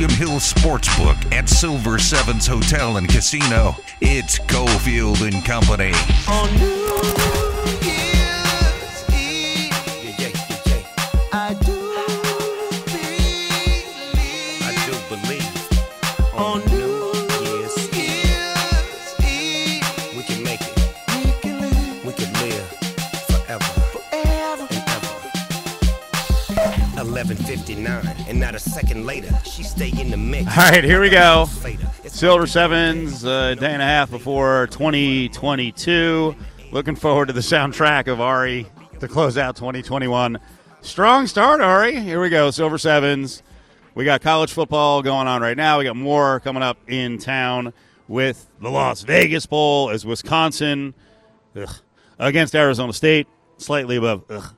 William Hill Sportsbook at Silver Sevens Hotel and Casino. It's Cofield and Company. Second later, she stay in the mix. All right, here we go. Silver Sevens, a day and a half before 2022. Looking forward to the soundtrack of Ari to close out 2021. Strong start, Ari. Here we go. Silver Sevens. We got college football going on right now. We got more coming up in town with the Las Vegas Bowl as Wisconsin ugh, against Arizona State, slightly above. Ugh.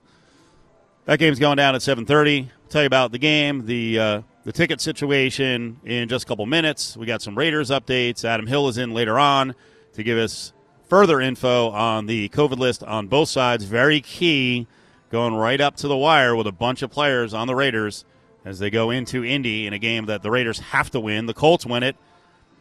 That game's going down at 7:30. Tell you about the game, the uh, the ticket situation in just a couple minutes. We got some Raiders updates. Adam Hill is in later on to give us further info on the COVID list on both sides. Very key, going right up to the wire with a bunch of players on the Raiders as they go into Indy in a game that the Raiders have to win. The Colts win it,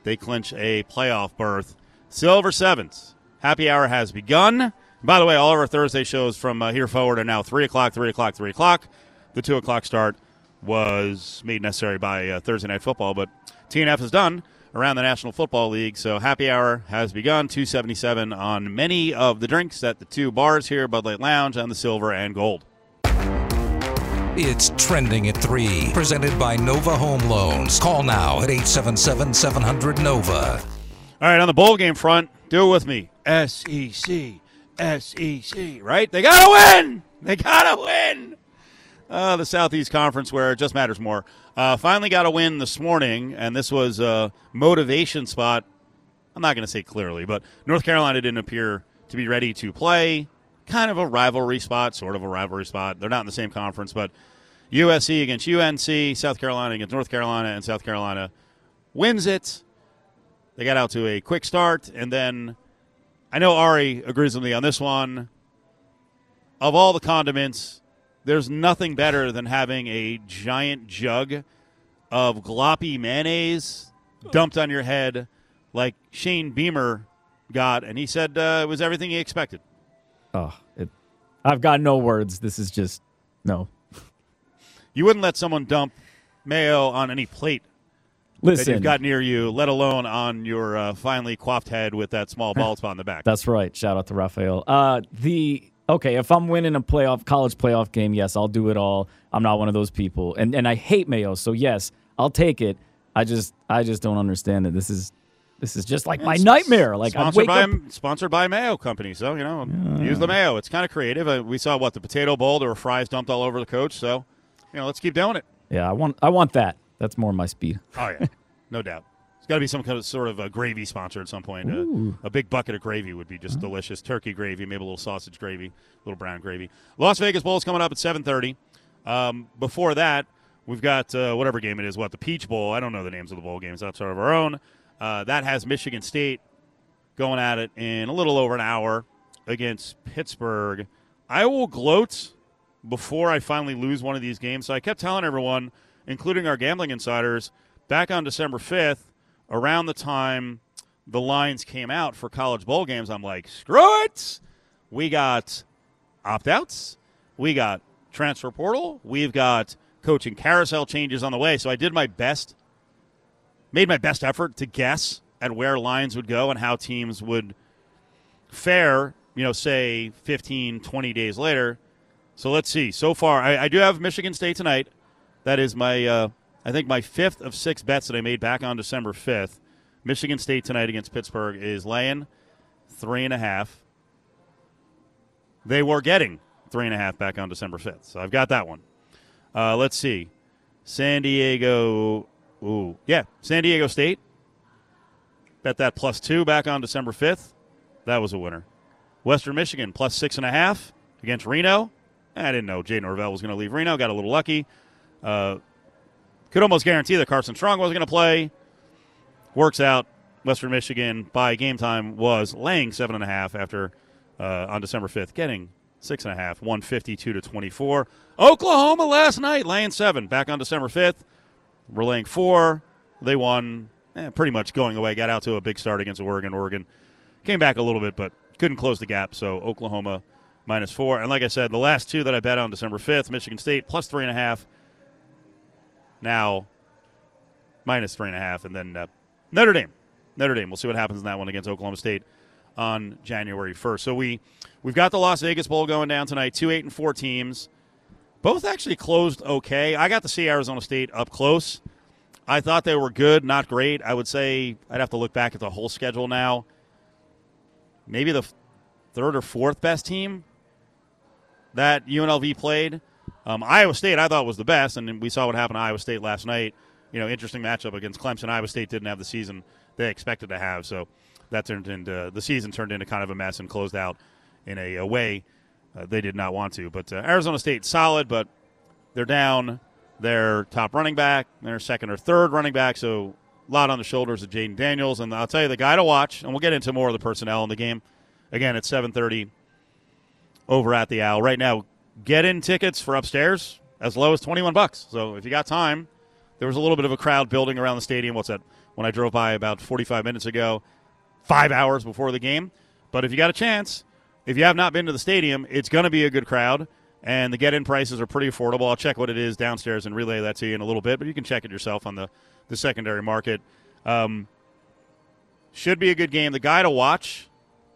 they clinch a playoff berth. Silver Sevens. Happy hour has begun. By the way, all of our Thursday shows from uh, here forward are now 3 o'clock, 3 o'clock, 3 o'clock. The 2 o'clock start was made necessary by uh, Thursday Night Football, but TNF is done around the National Football League, so happy hour has begun. 277 on many of the drinks at the two bars here, Bud Light Lounge and the Silver and Gold. It's trending at 3. Presented by Nova Home Loans. Call now at 877 700 Nova. All right, on the bowl game front, do it with me. SEC, SEC, right? They got to win! They got to win! Uh, the Southeast Conference, where it just matters more. Uh, finally got a win this morning, and this was a motivation spot. I'm not going to say clearly, but North Carolina didn't appear to be ready to play. Kind of a rivalry spot, sort of a rivalry spot. They're not in the same conference, but USC against UNC, South Carolina against North Carolina, and South Carolina wins it. They got out to a quick start, and then I know Ari agrees with me on this one. Of all the condiments, there's nothing better than having a giant jug of gloppy mayonnaise dumped on your head like Shane Beamer got, and he said uh, it was everything he expected. Oh, it, I've got no words. This is just no. You wouldn't let someone dump mayo on any plate that Listen, you've got near you, let alone on your uh, finely coiffed head with that small bald spot in the back. that's right. Shout out to Raphael. Uh, the okay, if I'm winning a playoff college playoff game, yes, I'll do it all. I'm not one of those people, and and I hate mayo, so yes, I'll take it. I just I just don't understand it. This is this is just like my It's nightmare. Like I sponsored wake by up. sponsored by Mayo Company, so you know use the mayo. It's kind of creative. Uh, we saw what the potato bowl. There were fries dumped all over the coach. So you know, let's keep doing it. Yeah, I want I want that. That's more my speed. Oh yeah, no doubt. It's got to be some kind of sort of a gravy sponsor at some point. Uh, a big bucket of gravy would be just delicious. Turkey gravy, maybe a little sausage gravy, a little brown gravy. Las Vegas Bowl is coming up at seven thirty. Um, before that, we've got uh, whatever game it is. What the Peach Bowl? I don't know the names of the bowl games outside of our own. Uh, that has Michigan State going at it in a little over an hour against Pittsburgh. I will gloat before I finally lose one of these games. So I kept telling everyone, including our gambling insiders, back on December 5th, around the time the lines came out for college bowl games, I'm like, screw it. We got opt outs, we got transfer portal, we've got coaching carousel changes on the way. So I did my best, made my best effort to guess at where lines would go and how teams would fare, you know, say 15, 20 days later. So let's see. So far, I, I do have Michigan State tonight. That is my, uh, I think, my fifth of six bets that I made back on December 5th. Michigan State tonight against Pittsburgh is laying three and a half. They were getting three and a half back on December 5th. So I've got that one. Uh, let's see. San Diego. Ooh. Yeah. San Diego State. Bet that plus two back on December 5th. That was a winner. Western Michigan plus six and a half against Reno. I didn't know Jay Norvell was going to leave Reno. Got a little lucky. Uh, could almost guarantee that Carson Strong wasn't going to play. Works out. Western Michigan by game time was laying seven and a half after uh, on December 5th, getting six and a half, one fifty-two to 24. Oklahoma last night laying seven back on December 5th. relaying four. They won eh, pretty much going away. Got out to a big start against Oregon. Oregon came back a little bit, but couldn't close the gap. So Oklahoma minus four. And like I said, the last two that I bet on December 5th, Michigan State plus three and a half. Now minus three and a half. And then uh, Notre Dame. Notre Dame. We'll see what happens in that one against Oklahoma State on January 1st. So we, we've got the Las Vegas Bowl going down tonight. Two, eight, and four teams. Both actually closed okay. I got to see Arizona State up close. I thought they were good, not great. I would say I'd have to look back at the whole schedule now. Maybe the third or fourth best team that UNLV played. Um, Iowa State, I thought was the best, and we saw what happened to Iowa State last night. You know, interesting matchup against Clemson. Iowa State didn't have the season they expected to have, so that turned into the season turned into kind of a mess and closed out in a, a way uh, they did not want to. But uh, Arizona State solid, but they're down their top running back, their second or third running back, so a lot on the shoulders of Jayden Daniels. And I'll tell you the guy to watch, and we'll get into more of the personnel in the game. Again, at 7:30 over at the Owl. Right now, get in tickets for upstairs as low as 21 bucks. So if you got time, there was a little bit of a crowd building around the stadium. What's that? When I drove by about 45 minutes ago, five hours before the game. But if you got a chance, if you have not been to the stadium, it's going to be a good crowd. And the get in prices are pretty affordable. I'll check what it is downstairs and relay that to you in a little bit, but you can check it yourself on the, the secondary market. Um, should be a good game. The guy to watch,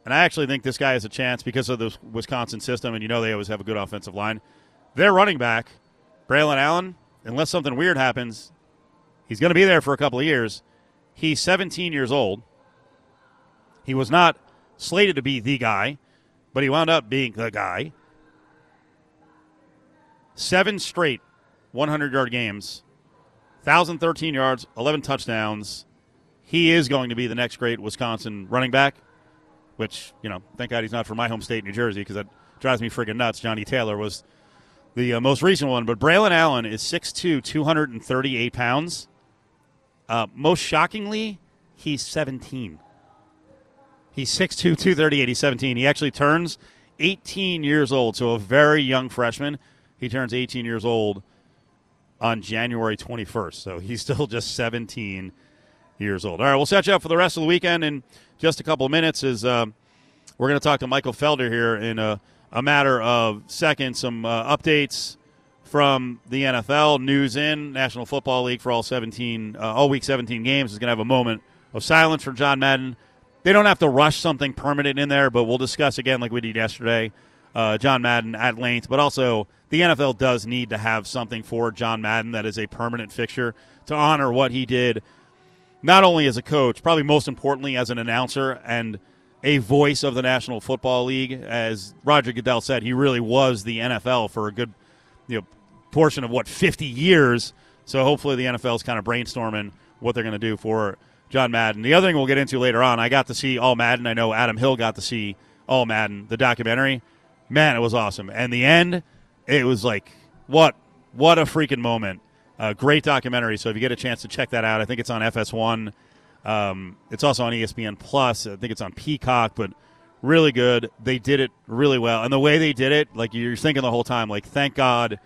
and I actually think this guy has a chance because of the Wisconsin system, and you know they always have a good offensive line. Their running back, Braylon Allen, unless something weird happens, he's going to be there for a couple of years. He's 17 years old. He was not slated to be the guy, but he wound up being the guy. Seven straight 100 yard games, 1,013 yards, 11 touchdowns. He is going to be the next great Wisconsin running back, which, you know, thank God he's not from my home state, New Jersey, because that drives me friggin' nuts. Johnny Taylor was the uh, most recent one, but Braylon Allen is 6'2, 238 pounds. Uh, most shockingly, he's 17. He's 6'2, 238. He's 17. He actually turns 18 years old, so a very young freshman. He turns 18 years old on January 21st, so he's still just 17 years old. All right, we'll set you up for the rest of the weekend in just a couple of minutes. Is uh, we're going to talk to Michael Felder here in a, a matter of seconds. Some uh, updates from the NFL, news in National Football League for all 17, uh, all week 17 games is going to have a moment of silence for John Madden. They don't have to rush something permanent in there, but we'll discuss again, like we did yesterday, uh, John Madden at length. But also, the NFL does need to have something for John Madden that is a permanent fixture to honor what he did, not only as a coach, probably most importantly as an announcer and a voice of the National Football League. As Roger Goodell said, he really was the NFL for a good, you know, portion of what 50 years. So hopefully the NFL is kind of brainstorming what they're going to do for John Madden. The other thing we'll get into later on, I got to see All Madden. I know Adam Hill got to see All Madden, the documentary. Man, it was awesome. And the end, it was like what what a freaking moment. Uh, great documentary. So if you get a chance to check that out, I think it's on FS1. Um, it's also on ESPN Plus. I think it's on Peacock, but really good. They did it really well, and the way they did it, like you're thinking the whole time, like thank God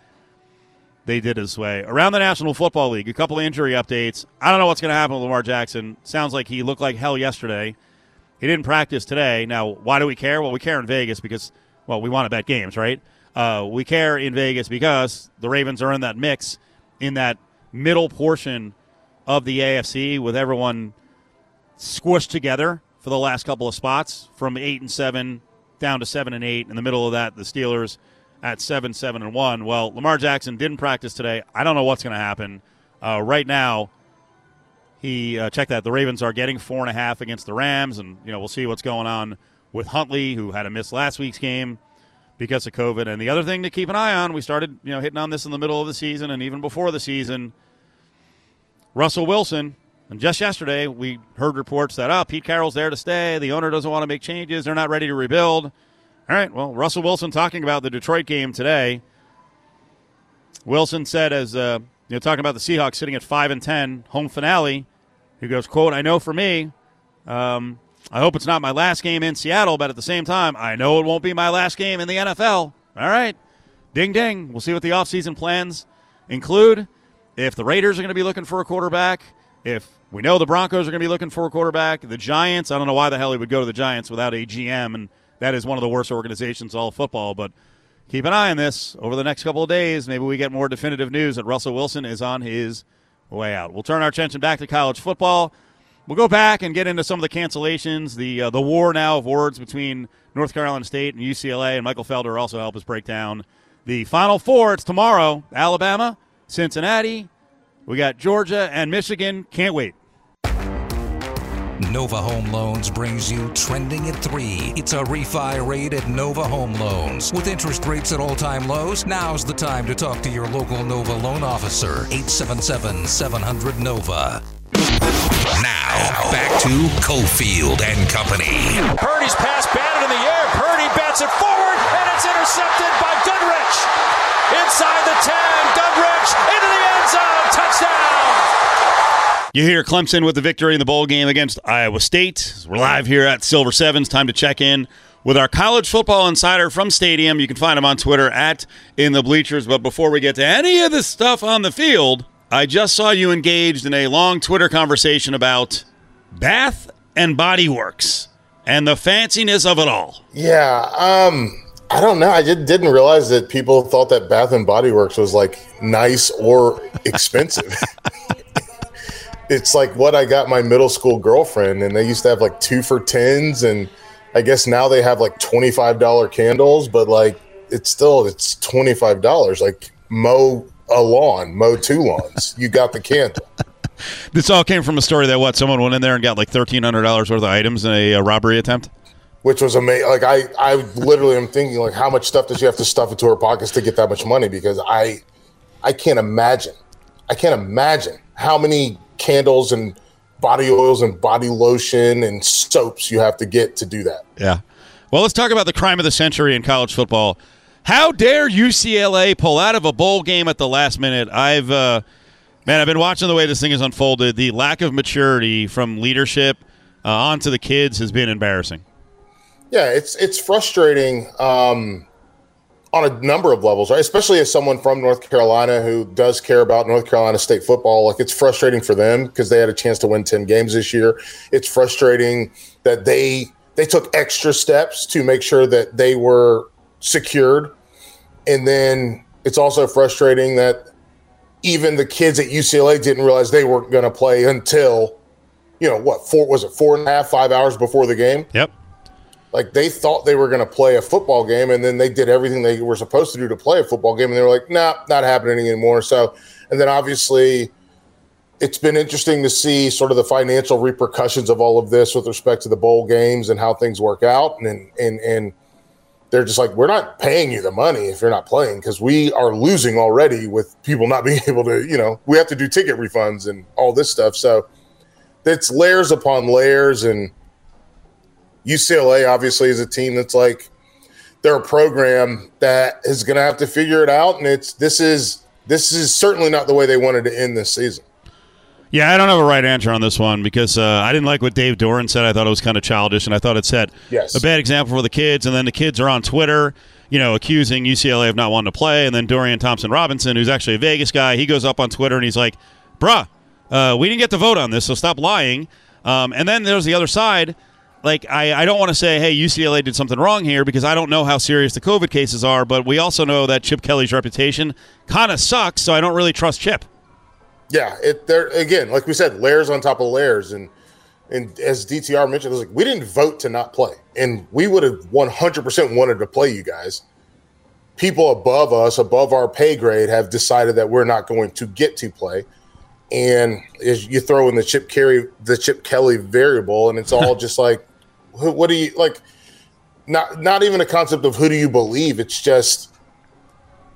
they did it this way. Around the National Football League, a couple of injury updates. I don't know what's going to happen with Lamar Jackson. Sounds like he looked like hell yesterday. He didn't practice today. Now, why do we care? Well, we care in Vegas because, well, we want to bet games, right? Uh, we care in Vegas because the Ravens are in that mix, in that middle portion of the AFC with everyone squished together for the last couple of spots from eight and seven down to seven and eight. In the middle of that, the Steelers at seven, seven and one. Well, Lamar Jackson didn't practice today. I don't know what's going to happen. Uh, right now, he uh, check that the Ravens are getting four and a half against the Rams, and you know we'll see what's going on with Huntley, who had to miss last week's game because of COVID. And the other thing to keep an eye on, we started you know hitting on this in the middle of the season and even before the season. Russell Wilson, and just yesterday we heard reports that oh Pete Carroll's there to stay. The owner doesn't want to make changes. They're not ready to rebuild. All right. Well, Russell Wilson talking about the Detroit game today. Wilson said, as uh, you know, talking about the Seahawks sitting at five and ten, home finale. He goes, "quote I know for me, um, I hope it's not my last game in Seattle, but at the same time, I know it won't be my last game in the NFL. All right, ding ding. We'll see what the offseason plans include. if the Raiders are going to be looking for a quarterback, if we know the Broncos are going to be looking for a quarterback, the Giants, I don't know why the hell he would go to the Giants without a GM, and that is one of the worst organizations all football. But keep an eye on this over the next couple of days. Maybe we get more definitive news that Russell Wilson is on his way out. We'll turn our attention back to college football. We'll go back and get into some of the cancellations, the uh, the war now of words between North Carolina State and UCLA, and Michael Felder also help us break down the Final Four. It's tomorrow: Alabama, Cincinnati. We got Georgia and Michigan. Can't wait. Nova Home Loans brings you Trending at 3. It's a refi rate at Nova Home Loans. With interest rates at all time lows, now's the time to talk to your local Nova loan officer. 877 700 Nova. Now, back to Cofield and Company. Purdy's pass batted in the air. Purdy bats it forward, and it's intercepted by Goodrich. Inside the 10, Goodrich into the end zone. Touchdown. You hear Clemson with the victory in the bowl game against Iowa State. We're live here at Silver Sevens. Time to check in with our college football insider from Stadium. You can find him on Twitter at In the Bleachers. But before we get to any of the stuff on the field, I just saw you engaged in a long Twitter conversation about Bath and Body Works and the fanciness of it all. Yeah, um, I don't know. I just didn't realize that people thought that Bath and Body Works was like nice or expensive. it's like what I got my middle school girlfriend, and they used to have like two for tens, and I guess now they have like twenty five dollar candles, but like it's still it's twenty five dollars. Like mow a lawn, mow two lawns, you got the candle. This all came from a story that what someone went in there and got like thirteen hundred dollars worth of items in a, uh robbery attempt. which was amazing. Like I, I literally am thinking like, how much stuff does she have to stuff into her pockets to get that much money? Because I, I can't imagine. I can't imagine how many candles and body oils and body lotion and soaps you have to get to do that. Yeah. Well, let's talk about the crime of the century in college football. How dare UCLA pull out of a bowl game at the last minute? I've, uh, man, I've been watching the way this thing has unfolded. The lack of maturity from leadership uh, onto the kids has been embarrassing. Yeah, it's it's frustrating um, on a number of levels, right? Especially as someone from North Carolina who does care about North Carolina State football. Like it's frustrating for them because they had a chance to win ten games this year. It's frustrating that they they took extra steps to make sure that they were secured, and then it's also frustrating that even the kids at UCLA didn't realize they weren't going to play until you know what four was it four and a half five hours before the game Yep. like they thought they were going to play a football game and then they did everything they were supposed to do to play a football game and they were like nah not happening anymore so and then obviously it's been interesting to see sort of the financial repercussions of all of this with respect to the bowl games and how things work out and and and they're just like we're not paying you the money if you're not playing because we are losing already with people not being able to you know we have to do ticket refunds and all this stuff so it's layers upon layers and UCLA obviously is a team that's like they're a program that is going to have to figure it out, and it's this is this is certainly not the way they wanted to end this season. Yeah, I don't have a right answer on this one because uh, I didn't like what Dave Doeren said. I thought it was kind of childish, and I thought it set Yes. a bad example for the kids. And then the kids are on Twitter, you know, accusing UCLA of not wanting to play. And then Dorian Thompson Robinson, who's actually a Vegas guy, he goes up on Twitter and he's like, "Bruh, uh, we didn't get to vote on this, so stop lying." Um, and then there's the other side. Like, I, I don't want to say, hey, UCLA did something wrong here because I don't know how serious the COVID cases are, but we also know that Chip Kelly's reputation kind of sucks, so I don't really trust Chip. Yeah, it there again, like we said, layers on top of layers, and and as DTR mentioned, it was like we didn't vote to not play, and we would have one hundred percent wanted to play you guys. People above us, above our pay grade, have decided that we're not going to get to play, and as you throw in the Chip Kelly, the Chip Kelly variable, and it's all just like, what do you like? Not not even a concept of who do you believe. It's just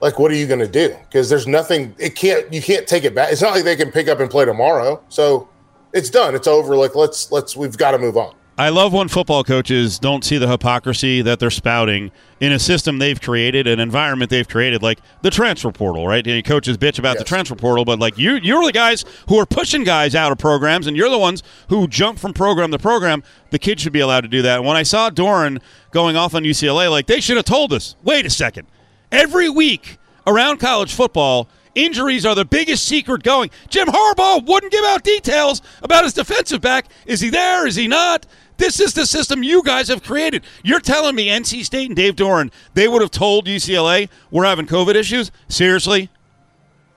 like what are you going to do because there's nothing it can't you can't take it back it's not like they can pick up and play tomorrow so it's done it's over like let's let's we've got to move on I love when football coaches don't see the hypocrisy that they're spouting in a system they've created, an environment they've created, like the transfer portal, right? And coaches bitch about the transfer portal, but like you, you're the guys who are pushing guys out of programs, and you're the ones who jump from program to program. The kids should be allowed to do that. And when I saw Doeren going off on UCLA, like they should have told us. Wait a second. Every week around college football, Injuries are the biggest secret going. Jim Harbaugh wouldn't give out details about his defensive back. Is he there? Is he not? This is the system you guys have created. You're telling me NC State and Dave Doeren, they would have told UCLA we're having COVID issues? Seriously?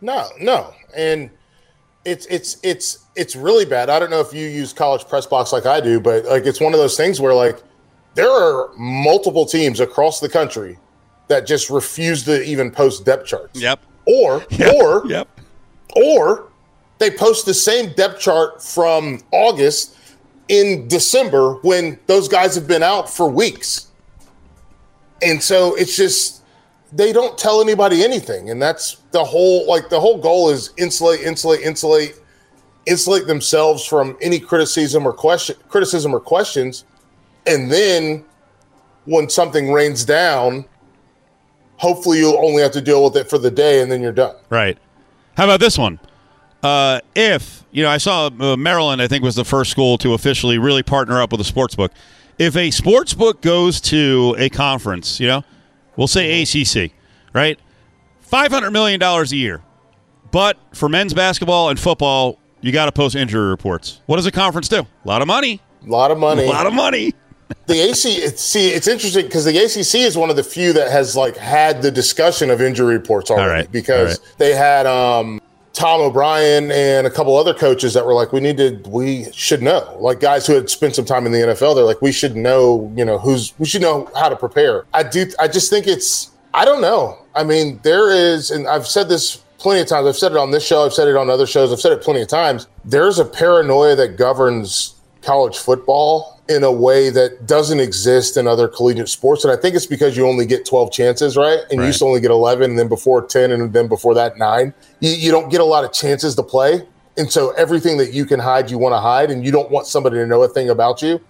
No, no, and it's it's it's it's really bad. I don't know if you use college press box like I do, but like it's one of those things where like there are multiple teams across the country that just refuse to even post depth charts. Yep. Or Yep. or Yep. or they post the same depth chart from August in December when those guys have been out for weeks. And so it's just they don't tell anybody anything. And that's the whole like the whole goal is insulate, insulate, insulate, insulate themselves from any criticism or question criticism or questions. And then when something rains down, hopefully you'll only have to deal with it for the day and then you're done. Right. How about this one? Uh, if you know, I saw uh, Maryland. I think was the first school to officially really partner up with a sports book. If a sports book goes to a conference, you know, we'll say ACC, right? Five hundred million dollars a year, but for men's basketball and football, you got to post injury reports. What does a conference do? A lot of money. A lot of money. A lot of money. The AC it's, see it's interesting because the ACC is one of the few that has like had the discussion of injury reports already right, because right. they had um Tom O'Brien and a couple other coaches that were like we need to we should know. Like guys who had spent some time in the NFL they're like we should know you know who's we should know how to prepare. I do I just think it's I don't know. I mean there is and I've said this plenty of times. I've said it on this show I've said it on other shows I've said it plenty of times. There's a paranoia that governs college football in a way that doesn't exist in other collegiate sports. And I think it's because you only get 12 chances, right? And you used to only get 11, and then before 10, and then before that, nine. You, you don't get a lot of chances to play. And so everything that you can hide, you want to hide, and you don't want somebody to know a thing about you.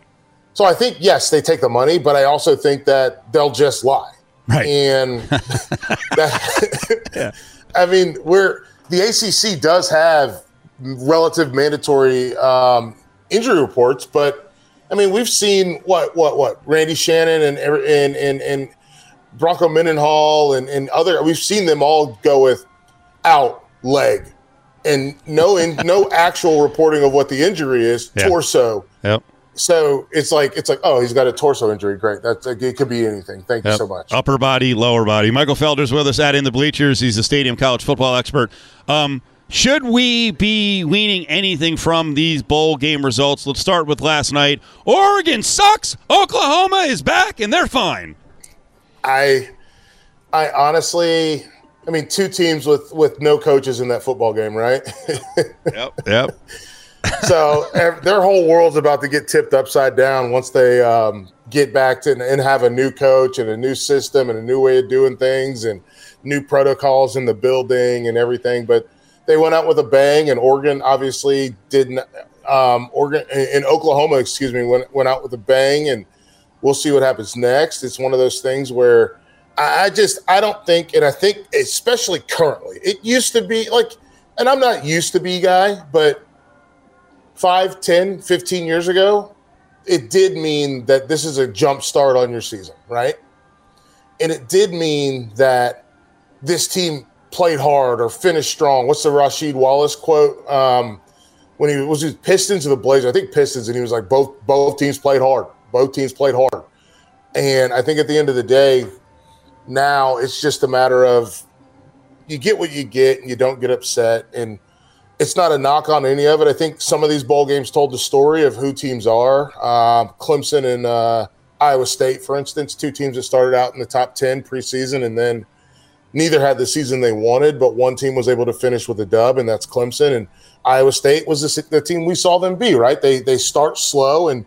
So I think, yes, they take the money, but I also think that they'll just lie. Right. And that, I mean, we're the ACC does have relative mandatory um, injury reports, but I mean, we've seen what what what Randy Shannon and and and and Bronco Mendenhall and and other. We've seen them all go with out leg and no in, no actual reporting of what the injury is. Yeah. Torso. Yep. So it's like it's like oh he's got a torso injury. Great. That's it. Could be anything. Thank you so much. Upper body, lower body. Michael Felder's with us at In the Bleachers. He's a stadium college football expert. Um, should we be weaning anything from these bowl game results? Let's start with last night. Oregon sucks. Oklahoma is back, and they're fine. I I honestly I mean two teams with with no coaches in that football game, right? Yep. Yep. so their whole world's about to get tipped upside down once they um, get back to and have a new coach and a new system and a new way of doing things and new protocols in the building and everything. But they went out with a bang, and Oregon obviously didn't. Um, Oregon in Oklahoma, excuse me, went went out with a bang, and we'll see what happens next. It's one of those things where I, I just I don't think, and I think especially currently, it used to be like, and I'm not used to be guy, but 5, 10, 15 years ago, it did mean that this is a jump start on your season, right? And it did mean that this team played hard or finished strong. What's the Rasheed Wallace quote? Um, when he was it Pistons or the Blazers, I think Pistons, and he was like, both both teams played hard. Both teams played hard. And I think at the end of the day, now it's just a matter of you get what you get and you don't get upset. And it's not a knock on any of it. I think some of these bowl games told the story of who teams are. Um, Clemson and uh, Iowa State, for instance, two teams that started out in the top 10 preseason and then neither had the season they wanted, but one team was able to finish with a dub, and that's Clemson. And Iowa State was the, the team we saw them be, right? They, they start slow, and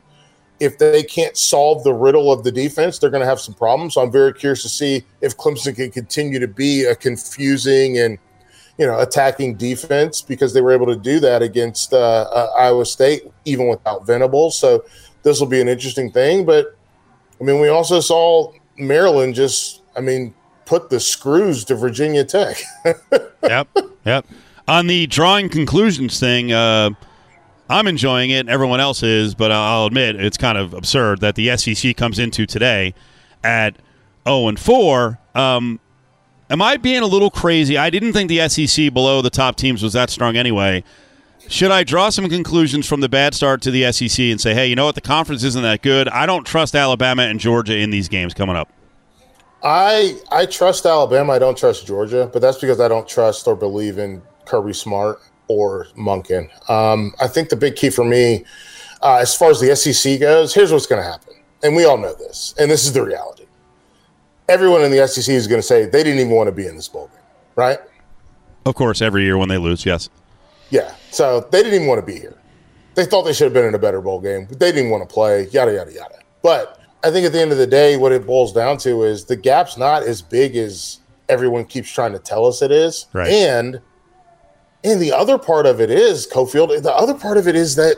if they can't solve the riddle of the defense, they're going to have some problems. So I'm very curious to see if Clemson can continue to be a confusing and you know attacking defense because they were able to do that against uh, uh, Iowa State even without Venables. So this will be an interesting thing. But I mean, we also saw Maryland just, I mean, put the screws to Virginia Tech. yep. Yep. On the drawing conclusions thing, uh, I'm enjoying it, everyone else is, but I'll admit it's kind of absurd that the SEC comes into today at 0 and 4. Um, Am I being a little crazy? I didn't think the SEC below the top teams was that strong anyway. Should I draw some conclusions from the bad start to the SEC and say, hey, you know what? The conference isn't that good. I don't trust Alabama and Georgia in these games coming up. I I trust Alabama. I don't trust Georgia, but that's because I don't trust or believe in Kirby Smart or Monken. Um, I think the big key for me, uh, as far as the SEC goes, here's what's going to happen, and we all know this, and this is the reality. Everyone in the SEC is going to say they didn't even want to be in this bowl game, right? Of course, every year when they lose, yes. Yeah. So they didn't even want to be here. They thought they should have been in a better bowl game, but they didn't want to play, yada, yada, yada. But I think at the end of the day, what it boils down to is the gap's not as big as everyone keeps trying to tell us it is. Right. And and the other part of it is, Cofield, the other part of it is that,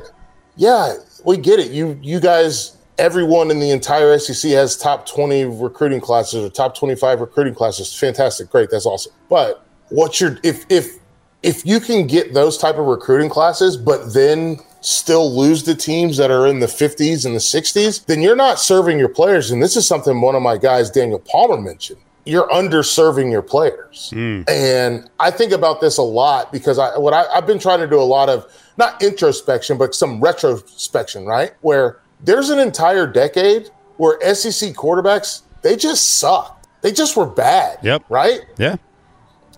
yeah, we get it. You you guys, everyone in the entire SEC has top 20 recruiting classes or top 25 recruiting classes. Fantastic, great, that's awesome. But what's your if if if you can get those type of recruiting classes, but then still lose the teams that are in the 50s and the 60s, then you're not serving your players. And this is something one of my guys, Daniel Palmer, mentioned. You're underserving your players. Hmm. And I think about this a lot because I what I, I've been trying to do a lot of not introspection, but some retrospection, right? Where there's an entire decade where SEC quarterbacks, they just sucked. They just were bad. Yep. Right? Yeah.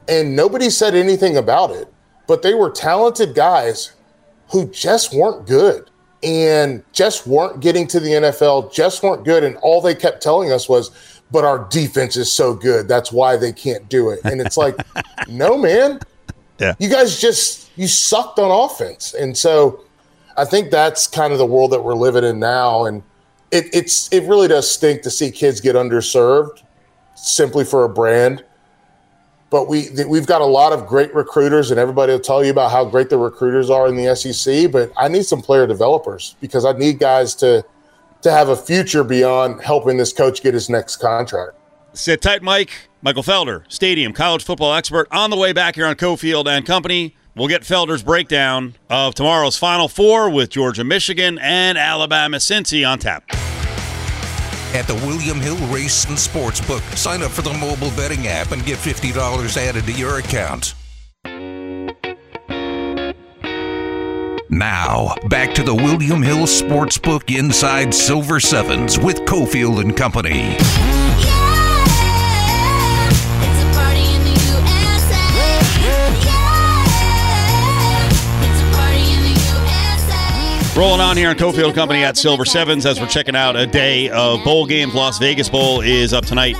and nobody said anything about it. But they were talented guys who just weren't good and just weren't getting to the NFL, just weren't good. And all they kept telling us was, but our defense is so good. That's why they can't do it. And it's like, no, man. Yeah. You guys just, you sucked on offense. And so I think that's kind of the world that we're living in now. And it, it's, it really does stink to see kids get underserved simply for a brand but we th- we've got a lot of great recruiters, and everybody will tell you about how great the recruiters are in the SEC. But I need some player developers because I need guys to to have a future beyond helping this coach get his next contract. Sit tight, Mike. Michael Felder, Stadium college football expert, on the way back here on Cofield and Company. We'll get Felder's breakdown of tomorrow's Final Four with Georgia, Michigan, and Alabama, Cincy on tap. At the William Hill Race and Sportsbook, sign up for the mobile betting app and get $50 added to your account. Now, back to the William Hill Sportsbook Inside Silver Sevens with Cofield and Company. Rolling on here on Cofield Company at Silver Sevens as we're checking out a day of bowl games. Las Vegas Bowl is up tonight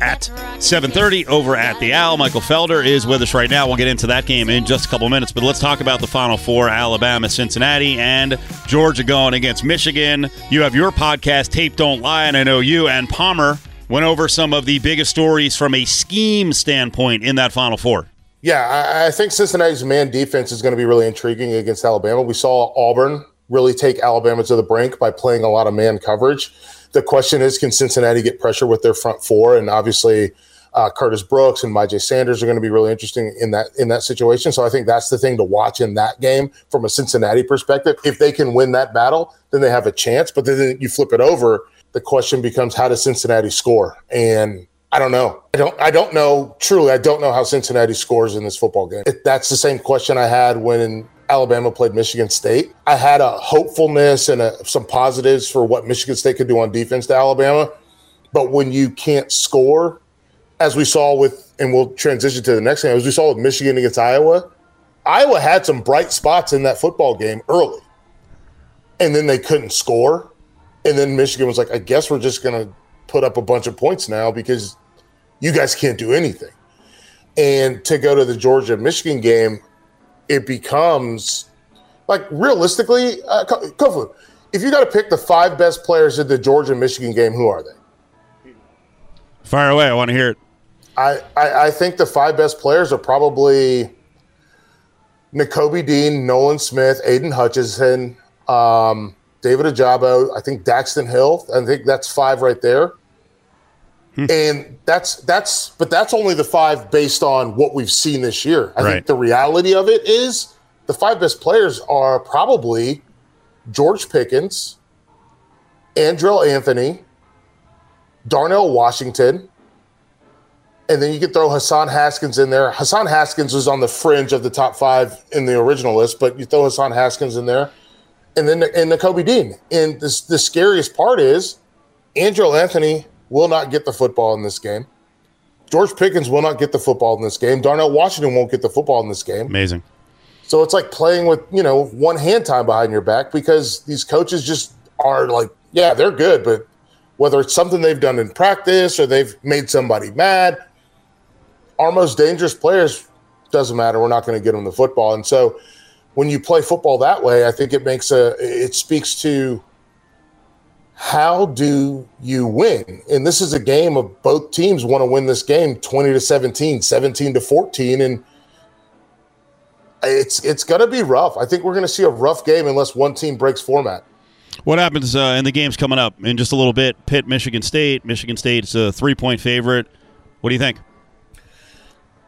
at 7.30 over at the Owl. Michael Felder is with us right now. We'll get into that game in just a couple minutes, but let's talk about the Final Four, Alabama, Cincinnati, and Georgia going against Michigan. You have your podcast, Tape Don't Lie, and I know you and Palmer went over some of the biggest stories from a scheme standpoint in that Final Four. Yeah, I, I think Cincinnati's man defense is going to be really intriguing against Alabama. We saw Auburn really take Alabama to the brink by playing a lot of man coverage. The question is, can Cincinnati get pressure with their front four? And obviously, uh, Curtis Brooks and Myjai Sanders are going to be really interesting in that in that situation. So I think that's the thing to watch in that game from a Cincinnati perspective. If they can win that battle, then they have a chance. But then you flip it over, the question becomes, how does Cincinnati score? And I don't know. I don't. I don't know. Truly, I don't know how Cincinnati scores in this football game. It, that's the same question I had when Alabama played Michigan State. I had a hopefulness and a, some positives for what Michigan State could do on defense to Alabama, but when you can't score, as we saw with, and we'll transition to the next game, as we saw with Michigan against Iowa, Iowa had some bright spots in that football game early, and then they couldn't score, and then Michigan was like, "I guess we're just going to put up a bunch of points now because you guys can't do anything." And to go to the Georgia Michigan game, it becomes like realistically, uh, Kofu, if you got to pick the five best players in the Georgia Michigan game, who are they? Fire away. I want to hear it. I, I, I think the five best players are probably Nakobe Dean, Nolan Smith, Aidan Hutchinson, um, David Ojabo. I think Daxton Hill. I think that's five right there. Hmm. And that's that's but that's only the five based on what we've seen this year. I Right. think the reality of it is the five best players are probably George Pickens, Andrel Anthony, Darnell Washington, And then you could throw Hassan Haskins in there. Hassan Haskins was on the fringe of the top five in the original list, but you throw Hassan Haskins in there, and then and the Kobe Dean. And this, the scariest part is Andrew Anthony will not get the football in this game. George Pickens will not get the football in this game. Darnell Washington won't get the football in this game. Amazing. So it's like playing with, you know, one hand tied behind your back because these coaches just are like, yeah, they're good, but whether it's something they've done in practice or they've made somebody mad, our most dangerous players doesn't matter. We're not going to get them the football. And so when you play football that way, I think it makes a it speaks to how do you win? And this is a game of both teams want to win this game 20 to 17, 17 to 14 and it's it's going to be rough. I think we're going to see a rough game unless one team breaks format. What happens uh, in the games coming up in just a little bit? Pitt, Michigan State. Michigan State's a three point favorite. What do you think?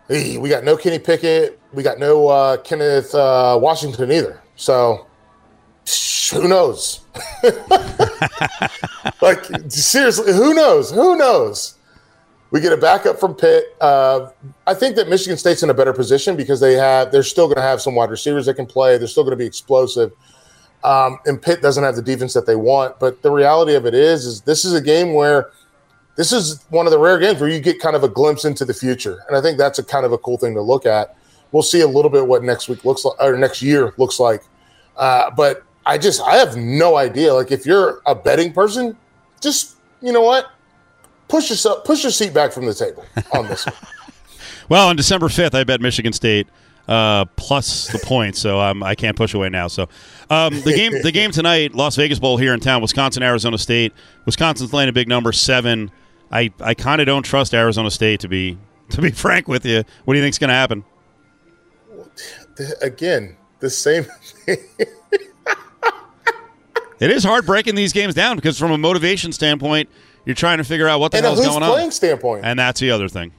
Hey, we got no Kenny Pickett. We got no uh, Kenneth uh, Washington either. So who knows? like seriously, who knows? Who knows? We get a backup from Pitt. Uh, I think that Michigan State's in a better position because they have they're still going to have some wide receivers that can play. They're still going to be explosive. Um, and Pitt doesn't have the defense that they want. But the reality of it is, is this is a game where this is one of the rare games where you get kind of a glimpse into the future, and I think that's a kind of a cool thing to look at. We'll see a little bit what next week looks like, or next year looks like. Uh, but I just I have no idea. Like if you're a betting person, just you know what, push yourself, push your seat back from the table on this one. Well, on December 5th, I bet Michigan State uh, plus the points, so um, I can't push away now. So um, the game, the game tonight, Las Vegas Bowl here in town, Wisconsin, Arizona State. Wisconsin's laying a big number seven. I, I kind of don't trust Arizona State to be to be frank with you. What do you think's going to happen? Again, the same thing. It is hard breaking these games down because from a motivation standpoint, you're trying to figure out what the and hell's who's going playing standpoint. and that's the other thing.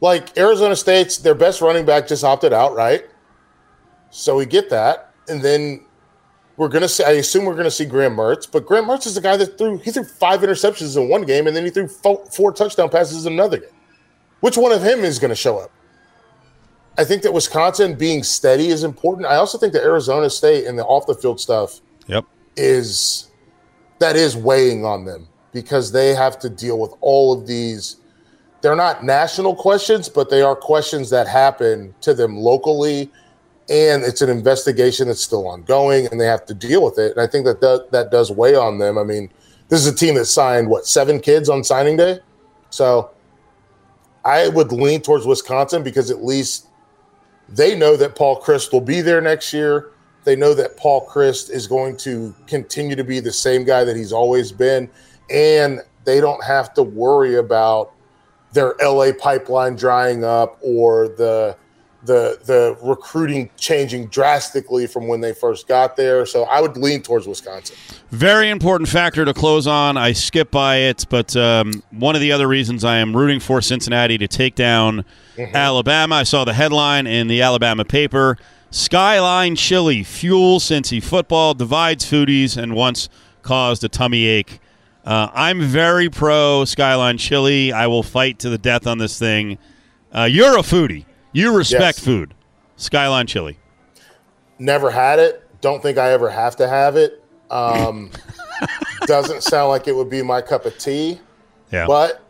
like Arizona State's their best running back just opted out, right? So we get that, and then we're gonna see. I assume we're gonna see Graham Mertz, but Graham Mertz is the guy that threw he threw five interceptions in one game, and then he threw four, four touchdown passes in another game. Which one of him is going to show up? I think that Wisconsin being steady is important. I also think that Arizona State and the off the field stuff Yep. Is that is weighing on them because they have to deal with all of these they're not national questions but they are questions that happen to them locally. And it's an investigation that's still ongoing and they have to deal with it. And i think that that, that does weigh on them. I mean this is a team that signed what seven kids on signing day? So i would lean towards wisconsin because at least they know that paul chryst will be there next year they know that Paul Chryst is going to continue to be the same guy that he's always been, and they don't have to worry about their LA pipeline drying up or the the the recruiting changing drastically from when they first got there. So I would lean towards Wisconsin. Very important factor to close on. I skip by it, but um, one of the other reasons I am rooting for Cincinnati to take down Alabama. I saw the headline in the Alabama paper Skyline Chili, fuel Cincy football, divides foodies, and once caused a tummy ache. Uh, I'm very pro Skyline Chili. I will fight to the death on this thing. Uh, you're a foodie. You respect Yes. food. Skyline Chili. Never had it. Don't think I ever have to have it. Um, doesn't sound like it would be my cup of tea. Yeah. But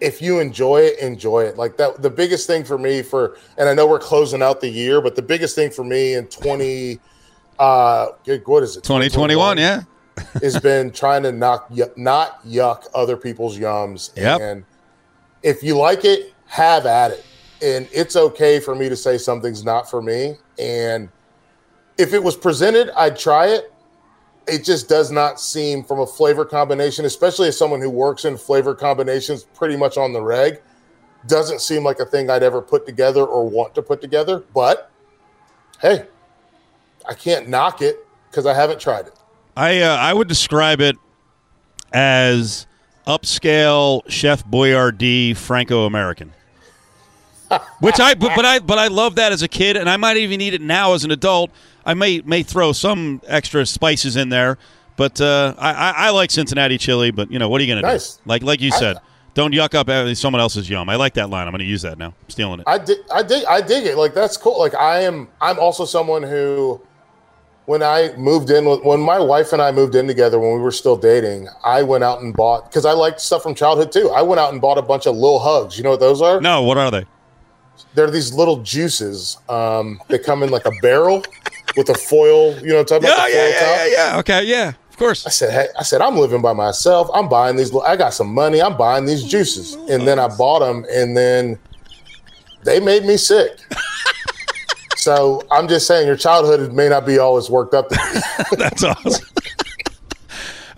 if you enjoy it, enjoy it. Like that, the biggest thing for me for, and I know we're closing out the year, but the biggest thing for me in twenty, uh, what is it? 2021, yeah. has been trying to knock, not yuck other people's yums. Yep. And if you like it, have at it. And it's okay for me to say something's not for me. And if it was presented, I'd try it. It just does not seem from a flavor combination, especially as someone who works in flavor combinations pretty much on the reg, doesn't seem like a thing I'd ever put together or want to put together. But hey, I can't knock it because I haven't tried it. I uh, I would describe it as upscale Chef Boyardee Franco American. Which I but, but I but I love that as a kid, and I might even eat it now as an adult. I may may throw some extra spices in there, but uh, I, I I like Cincinnati chili. But you know what are you going to do? Like like you I- said, Don't yuck up someone else's yum. I like that line. I'm going to use that now. I'm stealing it. I dig, I dig, I dig it. Like that's cool. Like I am, I'm also someone who, when I moved in, with- when my wife and I moved in together when we were still dating, I went out and bought because I liked stuff from childhood too. I went out and bought a bunch of little Hugs. You know what those are? no, what are they? They're these little juices. Um, they come in like a barrel with a foil. You know, what I'm talking about the foil top. yeah. yeah, Okay, yeah. Of course. I said, hey, I said, I'm living by myself. I'm buying these. I got some money. I'm buying these juices. And then I bought them, and then they made me sick. so I'm just saying, your childhood may not be always worked up. That's awesome.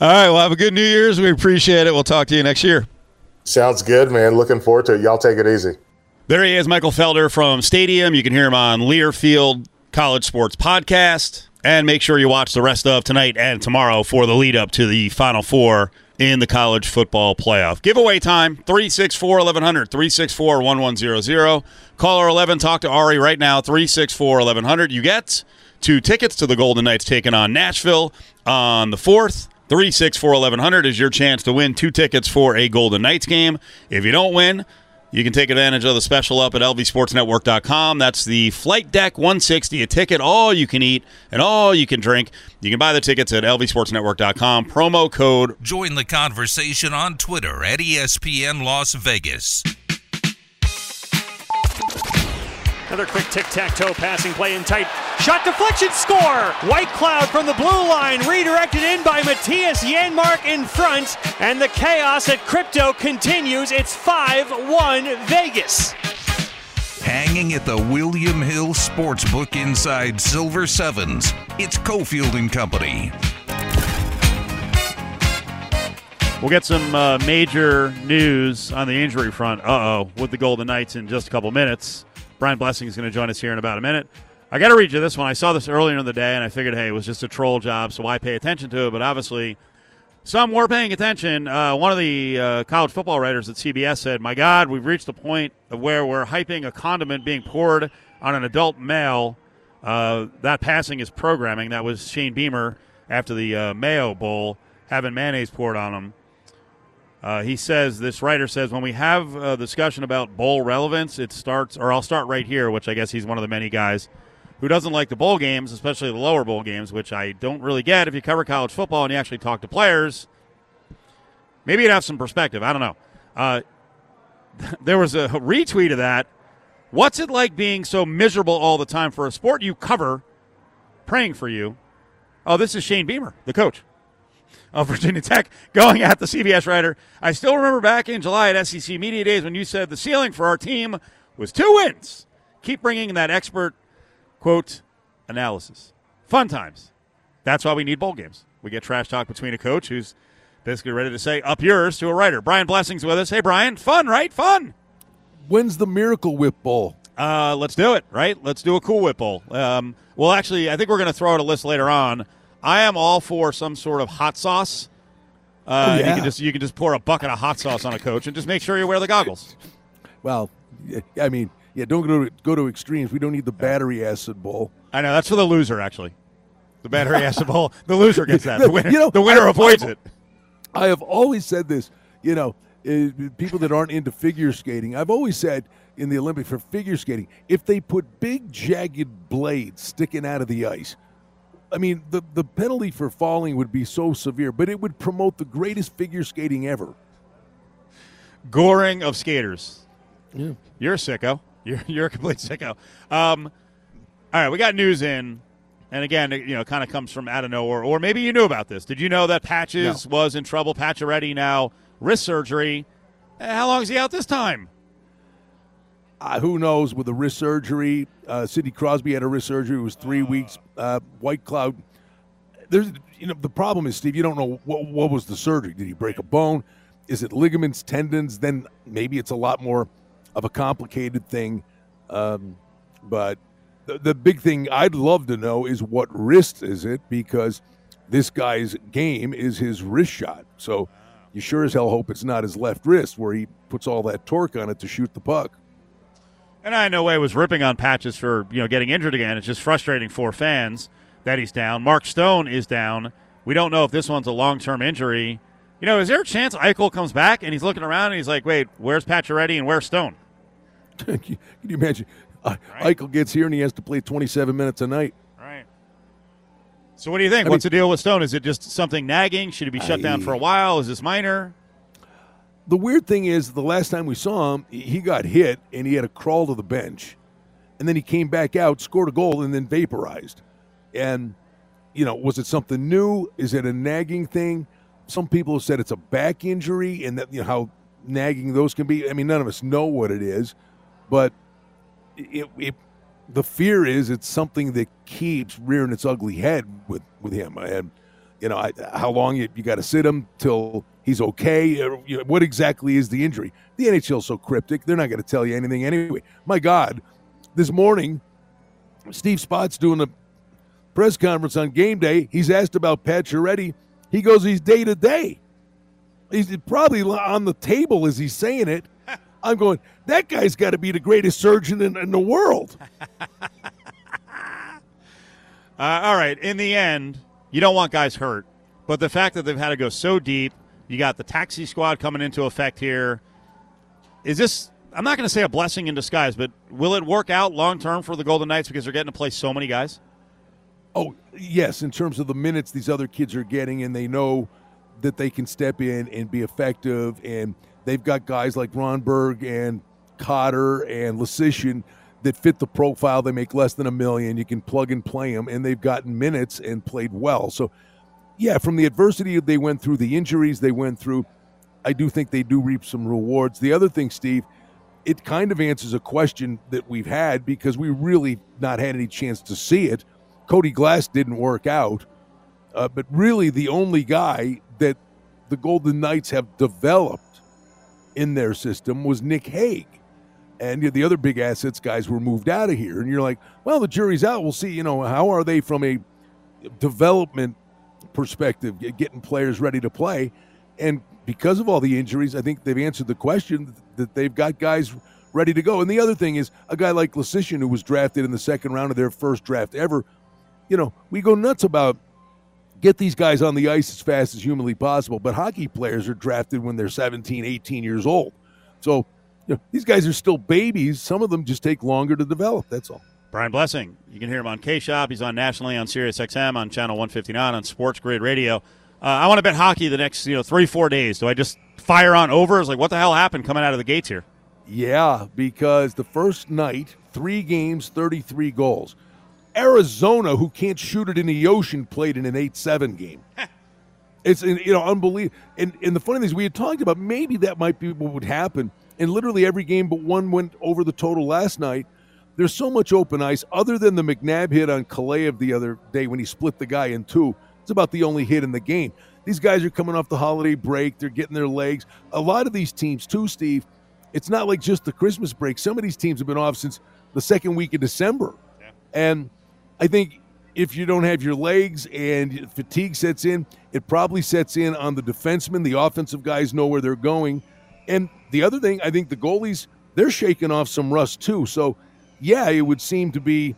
All right. Well, have a good New Year's. We appreciate it. We'll talk to you next year. Sounds good, man. Looking forward to it. Y'all take it easy. There he is, Michael Felder from Stadium. You can hear him on Learfield College Sports Podcast. And make sure you watch the rest of tonight and tomorrow for the lead up to the Final Four in the college football playoff. Giveaway time 364 1100, 364 1100. Caller 11, talk to Ari right now, 364 1100. You get two tickets to the Golden Knights taking on Nashville on the 4th. 364 1100 is your chance to win two tickets for a Golden Knights game. If you don't win, you can take advantage of the special up at lvsportsnetwork.com. That's the Flight Deck 160, a ticket all you can eat and all you can drink. You can buy the tickets at lvsportsnetwork.com. Promo code Join the conversation on Twitter at ESPN Las Vegas. Another quick tic tac toe passing play in tight. Shot deflection score! Whitecloud from the blue line, redirected in by Mattias Janmark in front, and the chaos at Crypto continues. It's 5 1 Vegas. Hanging at the William Hill Sportsbook inside Silver Sevens, it's Cofield and Company. We'll get some uh, major news on the injury front. Uh oh, with the Golden Knights in just a couple minutes. Brian Blessing is going to join us here in about a minute. I got to read you this one. I saw this earlier in the day, and I figured, hey, it was just a troll job, so why pay attention to it? But obviously, some were paying attention. Uh, one of the uh, college football writers at CBS said, "My God, we've reached the point of where we're hyping a condiment being poured on an adult male. Uh, that passing is programming." That was Shane Beamer after the uh, Mayo Bowl having mayonnaise poured on him. Uh, he says this writer says when we have a discussion about bowl relevance, it starts, or I'll start right here, which I guess he's one of the many guys who doesn't like the bowl games, especially the lower bowl games, which I don't really get. If you cover college football and you actually talk to players, maybe you'd have some perspective. I don't know. Uh, there was a retweet of that. What's it like being so miserable all the time for a sport you cover, praying for you? Oh, this is Shane Beamer, the coach of Virginia Tech, going at the CBS writer. I still remember back in July at SEC Media Days when you said the ceiling for our team was two wins. Keep bringing that expert quote analysis. Fun times. That's why we need bowl games. We get trash talk between a coach who's basically ready to say up yours to a writer. Brian Blessings with us. Hey, Brian. Fun, right? Fun. When's the Miracle Whip Bowl? Uh, let's do it, right? Let's do a Cool Whip Bowl. Um, well, actually, I think we're going to throw out a list later on. I am all for some sort of hot sauce. Uh, Oh, You can just you can just pour a bucket of hot sauce on a coach and just make sure you wear the goggles. Well, I mean, yeah, don't go to go to extremes. We don't need the battery acid bowl. I know that's for the loser, actually. The battery acid bowl. The loser gets that. The winner, You know, the winner I- avoids I- it. I have always said this. You know, uh, people that aren't into figure skating, I've always said in the Olympics for figure skating, if they put big jagged blades sticking out of the ice, I mean, the the penalty for falling would be so severe, but it would promote the greatest figure skating ever. Goring of skaters. Yeah. You're a sicko. You're you're a complete sicko. Um, all right, we got news in, and again, it, you know, kind of comes from out of nowhere, or maybe you knew about this. Did you know that Patches was in trouble? Pacioretty now wrist surgery. Eh, How long is he out this time? Uh, who knows with the wrist surgery? Uh, Sidney Crosby had a wrist surgery. It was three weeks. Uh, Whitecloud. There's, you know, the problem is, Steve. You don't know what, what was the surgery. Did he break a bone? Is it ligaments, tendons? Then maybe it's a lot more of a complicated thing. Um, but the, the big thing I'd love to know is what wrist is it? Because this guy's game is his wrist shot. So you sure as hell hope it's not his left wrist where he puts all that torque on it to shoot the puck. And I no way was ripping on Patches for you know getting injured again. It's just frustrating for fans that he's down. Mark Stone is down. We don't know if this one's a long term injury. You know, is there a chance Eichel comes back and he's looking around and he's like, "Wait, where's Pacioretty and where's Stone?" Can you imagine? Uh, Eichel gets here and he has to play 27 minutes a night. Right. So what do you think? I What's mean- the deal with Stone? Is it just something nagging? Should he be shut down for a while? Is this minor? The weird thing is, the last time we saw him, he got hit and he had to crawl to the bench. And then he came back out, scored a goal, and then vaporized. And, you know, was it something new? Is it a nagging thing? Some people have said it's a back injury and that, you know, how nagging those can be. I mean, none of us know what it is, but it, it, the fear is it's something that keeps rearing its ugly head with, with him. And, you know, I, how long you, you got to sit him till he's okay? Or, you know, what exactly is the injury? The NHL's so cryptic; they're not going to tell you anything anyway. My God, this morning, Steve Spot's doing a press conference on game day. He's asked about Pacioretty. He goes, "He's day to day. He's probably on the table as he's saying it." I'm going. That guy's got to be the greatest surgeon in, in the world. Uh, all right. In the end, you don't want guys hurt, but the fact that they've had to go so deep, you got the taxi squad coming into effect here. Is this? I'm not going to say a blessing in disguise, but will it work out long term for the Golden Knights because they're getting to play so many guys? Oh, yes, in terms of the minutes these other kids are getting, and they know that they can step in and be effective. And they've got guys like Rondbjerg and Cotter and Leschyshyn that fit the profile. They make less than a million. You can plug and play them, and they've gotten minutes and played well. So, yeah, from the adversity they went through, the injuries they went through, I do think they do reap some rewards. The other thing, Steve, it kind of answers a question that we've had because we really not had any chance to see it. Cody Glass didn't work out, uh, but really the only guy that the Golden Knights have developed in their system was Nick Hague. And the other big assets guys were moved out of here. And you're like, well, the jury's out. We'll see, you know, how are they from a development perspective, getting players ready to play? And because of all the injuries, I think they've answered the question that they've got guys ready to go. And the other thing is a guy like Leschyshyn, who was drafted in the second round of their first draft ever, you know, we go nuts about get these guys on the ice as fast as humanly possible. But hockey players are drafted when they're 17, 18 years old. So, you know, these guys are still babies. Some of them just take longer to develop. That's all. Brian Blessing. You can hear him on K Shop. He's on nationally on Sirius XM on channel 159 on Sports Grid Radio. Uh, I want to bet hockey the next you know three four days. Do I just fire on overs? Like what the hell happened coming out of the gates here? Yeah, because the first night, three games, 33 goals. Arizona, who can't shoot it in the ocean, played in an 8 7 game. it's you know unbelievable. And, and the funny thing is, we had talked about maybe that might be what would happen. And literally every game but one went over the total last night. There's so much open ice, other than the McNabb hit on Kalev the other day when he split the guy in two. It's about the only hit in the game. These guys are coming off the holiday break. They're getting their legs. A lot of these teams, too, Steve, it's not like just the Christmas break. Some of these teams have been off since the second week of December. And I think if you don't have your legs and fatigue sets in, it probably sets in on the defensemen. The offensive guys know where they're going. And the other thing, I think the goalies, they're shaking off some rust too. So, yeah, it would seem to be,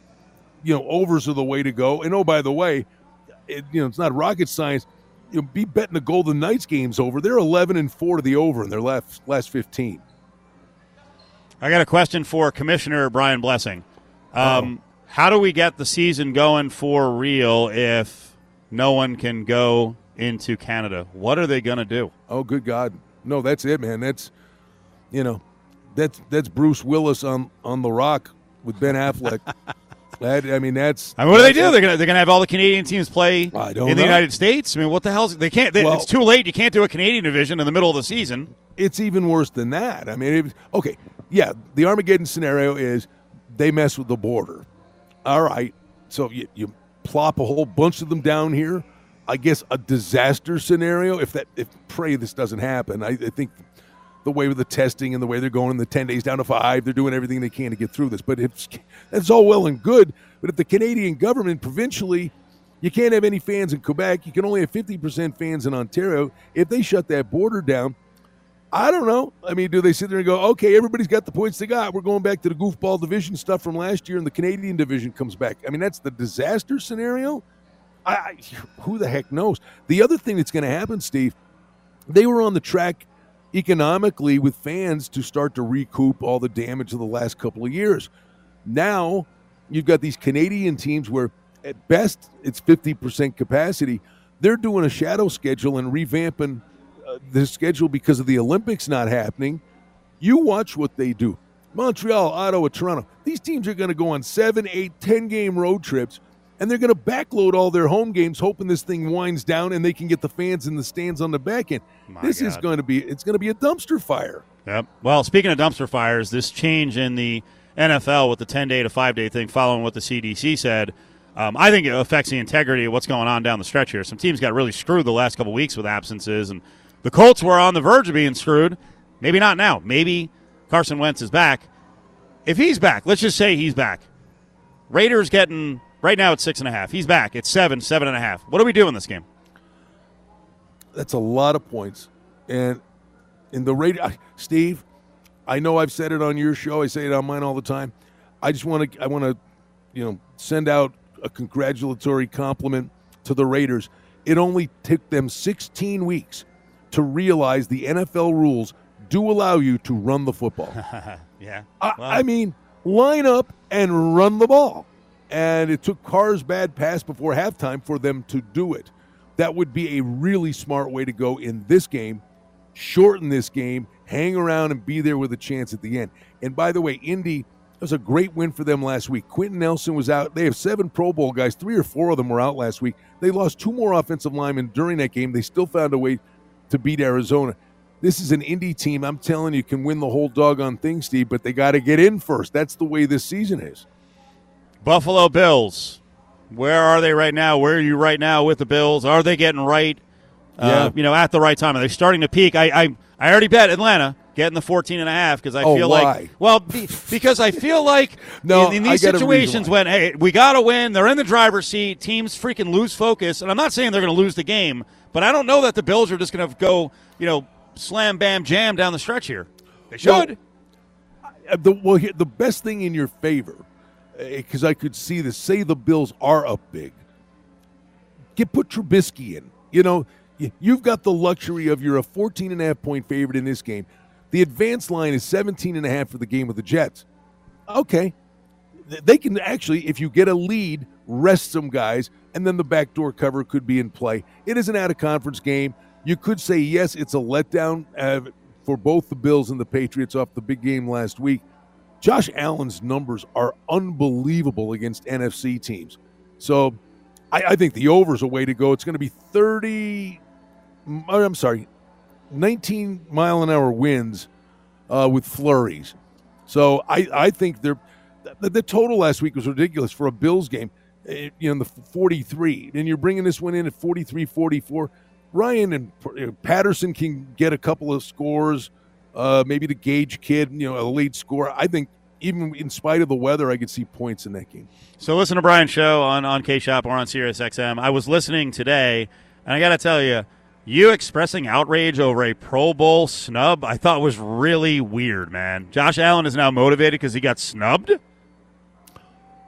you know, overs are the way to go. And oh, by the way, it, you know, it's not rocket science. You know, be betting the Golden Knights games over. They're 11 and 4 to the over in their last, last 15. I got a question for Commissioner Brian Blessing. Um, How do we get the season going for real if no one can go into Canada? What are they going to do? Oh, good God. No, that's it, man. That's, you know, that's that's Bruce Willis on, on The Rock with Ben Affleck. that, I mean, that's. I mean, what do they do? They're going to they're gonna have all the Canadian teams play in don't the know. United States? I mean, what the hell? They can't. They, Well- it's too late. You can't do a Canadian division in the middle of the season. it's even worse than that. I mean, it, okay, yeah, the Armageddon scenario is they mess with the border. All right, so you, you plop a whole bunch of them down here. I guess a disaster scenario. If that, if pray this doesn't happen, I, I think the way with the testing and the way they're going in the ten days down to five, they're doing everything they can to get through this. But if that's all well and good, but if the Canadian government provincially you can't have any fans in Quebec. You can only have 50% fans in Ontario. If they shut that border down, I don't know. I mean, do they sit there and go, okay, everybody's got the points they got. We're going back to the goofball division stuff from last year, and the Canadian division comes back. I mean, that's the disaster scenario. I who the heck knows? The other thing that's going to happen, Steve, they were on the track economically with fans to start to recoup all the damage of the last couple of years. Now you've got these Canadian teams where at best it's 50% capacity. They're doing a shadow schedule and revamping uh, the schedule because of the Olympics not happening. You watch what they do. Montreal, Ottawa, Toronto. These teams are going to go on seven, eight, ten game road trips, and they're going to backload all their home games, hoping this thing winds down and they can get the fans in the stands on the back end. My this is going to be it's going to be a dumpster fire. Yep. Well, speaking of dumpster fires, this change in the NFL with the 10 day to 5 day thing, following what the CDC said, um, I think it affects the integrity of what's going on down the stretch here. Some teams got really screwed the last couple weeks with absences, and the Colts were on the verge of being screwed. Maybe not now. Maybe Carson Wentz is back. If he's back, let's just say he's back. Raiders getting right now it's six and a half. He's back. It's seven, seven and a half. What do we do in this game? That's a lot of points. And in the radio, Steve, I know I've said it on your show. I say it on mine all the time. I just want to, I want to, you know, send out a congratulatory compliment to the Raiders. It only took them 16 weeks to realize the NFL rules do allow you to run the football. Yeah. I, Well- I mean, line up and run the ball. And it took Carr's bad pass before halftime for them to do it. That would be a really smart way to go in this game. Shorten this game, hang around, and be there with a chance at the end. And by the way, Indy it was a great win for them last week. Quentin Nelson was out. They have seven Pro Bowl guys. Three or four of them were out last week. They lost two more offensive linemen during that game. They still found a way to beat Arizona. This is an Indy team. I'm telling you, can win the whole doggone thing, Steve. But they got to get in first. That's the way this season is. Buffalo Bills. Where are they right now? Where are you right now with the Bills? Are they getting right? Yeah. Uh, you know, at the right time. Are they starting to peak? I I, I already bet Atlanta getting the 14 and a half because I Oh, feel why? like well be, because I feel like No, in, in these got a reason situations when hey we got to win, they're in the driver's seat, teams freaking lose focus, and I'm not saying they're going to lose the game, but I don't know that the Bills are just going to go you know slam bam jam down the stretch here. They should. Uh, The, well, the best thing in your favor, because I could see this. Say the Bills are up big. Get put Trubisky in. You know, you've got the luxury of you're a 14 and a half point favorite in this game. The advanced line is 17 and a half for the game with the Jets. Okay. They can actually, if you get a lead, rest some guys, and then the backdoor cover could be in play. It is an out of conference game. You could say, yes, it's a letdown uh, for both the Bills and the Patriots off the big game last week. Josh Allen's numbers are unbelievable against NFC teams. So I, I think the over is a way to go. It's going to be 30, mm, I'm sorry, 19 mile an hour winds uh, with flurries. So I, I think they're, the, the total last week was ridiculous for a Bills game. eh, You know, the 43. And you're bringing this one in at 43 44. Ryan and uh, Patterson can get a couple of scores. Uh, maybe the Gage kid, you know, a lead score. I think even in spite of the weather, I could see points in that game. So listen to Brian's show on on K Shop or on Sirius XM. I was listening today, and I got to tell you, you expressing outrage over a Pro Bowl snub, I thought was really weird, man. Josh Allen is now motivated because he got snubbed.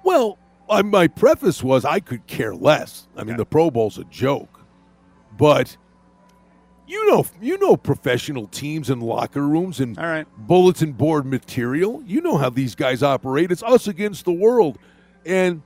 Well, I, my preface was I could care less. I mean, Okay. the Pro Bowl's a joke, but you know, you know, professional teams and locker rooms and All right. bulletin board material. You know how these guys operate. It's us against the world, and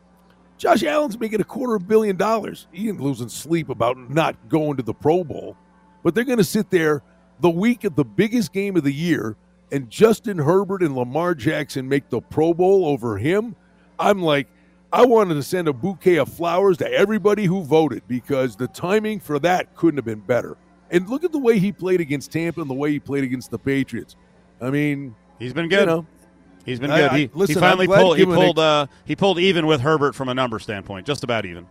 Josh Allen's making a quarter of a billion dollars. He ain't losing sleep about not going to the Pro Bowl, but they're going to sit there the week of the biggest game of the year, and Justin Herbert and Lamar Jackson make the Pro Bowl over him. I'm like, I wanted to send a bouquet of flowers to everybody who voted because the timing for that couldn't have been better. And look at the way he played against Tampa and the way he played against the Patriots. I mean, He's been good. you know, He's been good. I- he, listen, he finally pulled. He pulled. Uh, he pulled even with Herbert from a number standpoint, just about even.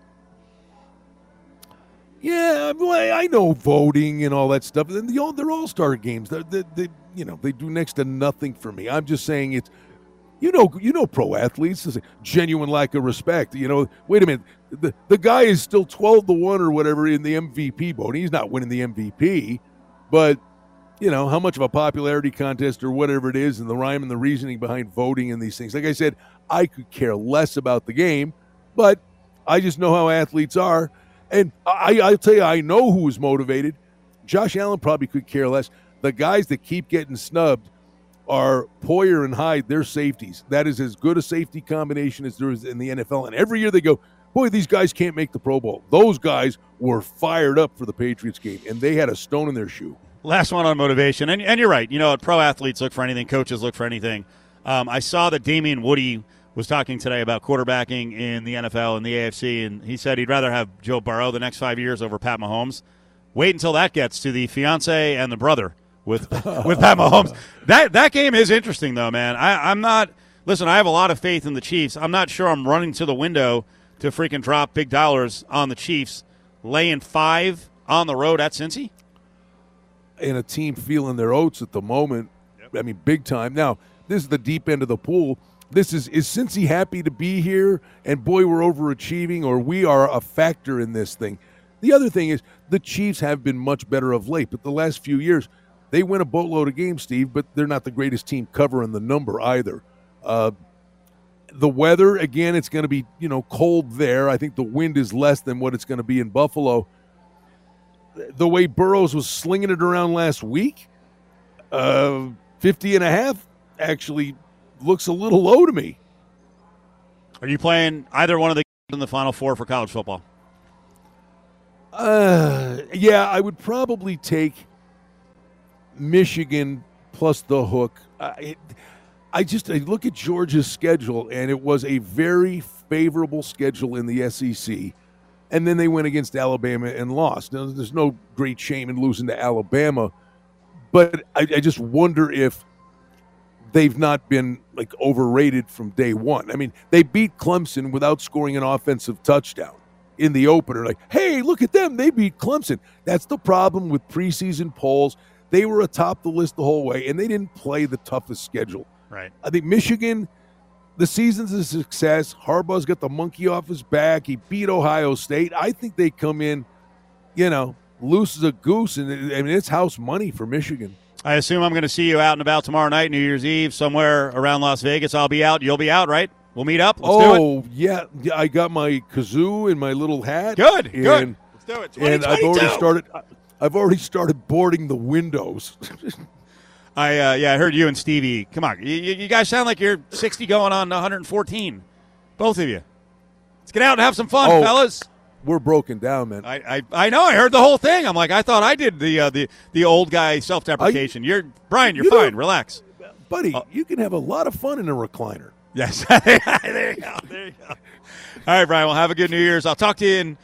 Yeah, well, I know voting and all that stuff. And the all they're all star games. They, they, they, you know, they do next to nothing for me. I'm just saying it's, you know, you know, pro athletes is a genuine lack of respect. You know, wait a minute, the the guy is still twelve to one or whatever in the MVP vote. He's not winning the MVP, but you know how much of a popularity contest or whatever it is, and the rhyme and the reasoning behind voting and these things. Like I said, I could care less about the game, but I just know how athletes are. And I, I'll tell you, I know who was motivated. Josh Allen probably could care less. The guys that keep getting snubbed are Poyer and Hyde. They're safeties. That is as good a safety combination as there is in the NFL. And every year they go, boy, these guys can't make the Pro Bowl. Those guys were fired up for the Patriots game, and they had a stone in their shoe. Last one on motivation, and, and you're right. You know, pro athletes look for anything, coaches look for anything. Um, I saw that Damien Woody was talking today about quarterbacking in the NFL and the AFC, and he said he'd rather have Joe Burrow the next five years over Pat Mahomes. Wait until that gets to the fiance and the brother with with Pat Mahomes. That that game is interesting though, man. I, I'm not. Listen, I have a lot of faith in the Chiefs. I'm not sure I'm running to the window to freaking drop big dollars on the Chiefs, laying five on the road at Cincy. and a team feeling their oats at the moment. I mean, big time. Now, this is the deep end of the pool. This is is Cincy happy to be here? And boy, we're overachieving, or we are a factor in this thing. The other thing is the Chiefs have been much better of late, but the last few years they win a boatload of games, Steve. But they're not the greatest team covering the number either. Uh, the weather again, it's going to be you know cold there. I think the wind is less than what it's going to be in Buffalo the way Burrows was slinging it around last week, uh, 50 and a half actually looks a little low to me. Are you playing either one of the in the Final Four for college football? Uh, yeah, I would probably take Michigan plus the hook. I, I just I look at Georgia's schedule, and it was a very favorable schedule in the SEC. And then they went against Alabama and lost. Now, there's no great shame in losing to Alabama, but I, I just wonder if they've not been like overrated from day one. I mean, they beat Clemson without scoring an offensive touchdown in the opener. Like, hey, look at them. They beat Clemson. That's the problem with preseason polls. They were atop the list the whole way, and they didn't play the toughest schedule. Right. I think Michigan, the season's a success. Harbaugh's got the monkey off his back. He beat Ohio State. I think they come in, you know, loose as a goose, and I mean it's house money for Michigan. I assume I'm going to see you out and about tomorrow night, New Year's Eve, somewhere around Las Vegas. I'll be out. You'll be out, right? We'll meet up. Let's do it. oh yeah, yeah, I got my kazoo and my little hat. Good, and, good. Let's do it. And I've already started. I've already started boarding the windows. I uh, yeah, I heard you and Stevie. Come on, you, you you guys sound like you're 60 going on 114. Both of you. Let's get out and have some fun, Oh. fellas. We're broken down, man. I, I I know. I heard the whole thing. I'm like, I thought I did the uh, the the old guy self deprecation. You're Brian. You're You fine. Relax. Buddy, Oh. you can have a lot of fun in a recliner. Yes. there you go. There you go. All right, Brian. Well, have a good New Year's. I'll talk to you in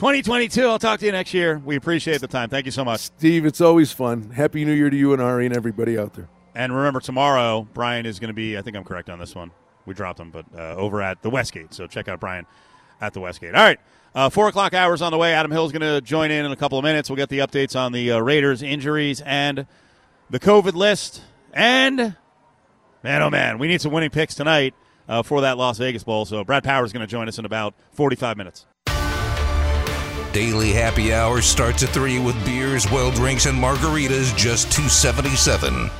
2022. I'll talk to you next year. We appreciate the time. Thank you so much. Steve, it's always fun. Happy New Year to you and Ari and everybody out there. And remember, tomorrow Brian is going to be. I think I'm correct on this one. We dropped him, but uh, over at the Westgate. So check out Brian at the Westgate. All right. Uh, four o'clock hours on the way. Adam Hill's going to join in in a couple of minutes. We'll get the updates on the uh, Raiders injuries and the COVID list. And man, oh man, we need some winning picks tonight uh, for that Las Vegas Bowl. So Brad Power is going to join us in about 45 minutes. Daily happy hour starts at 3 with beers, well drinks, and margaritas just 277.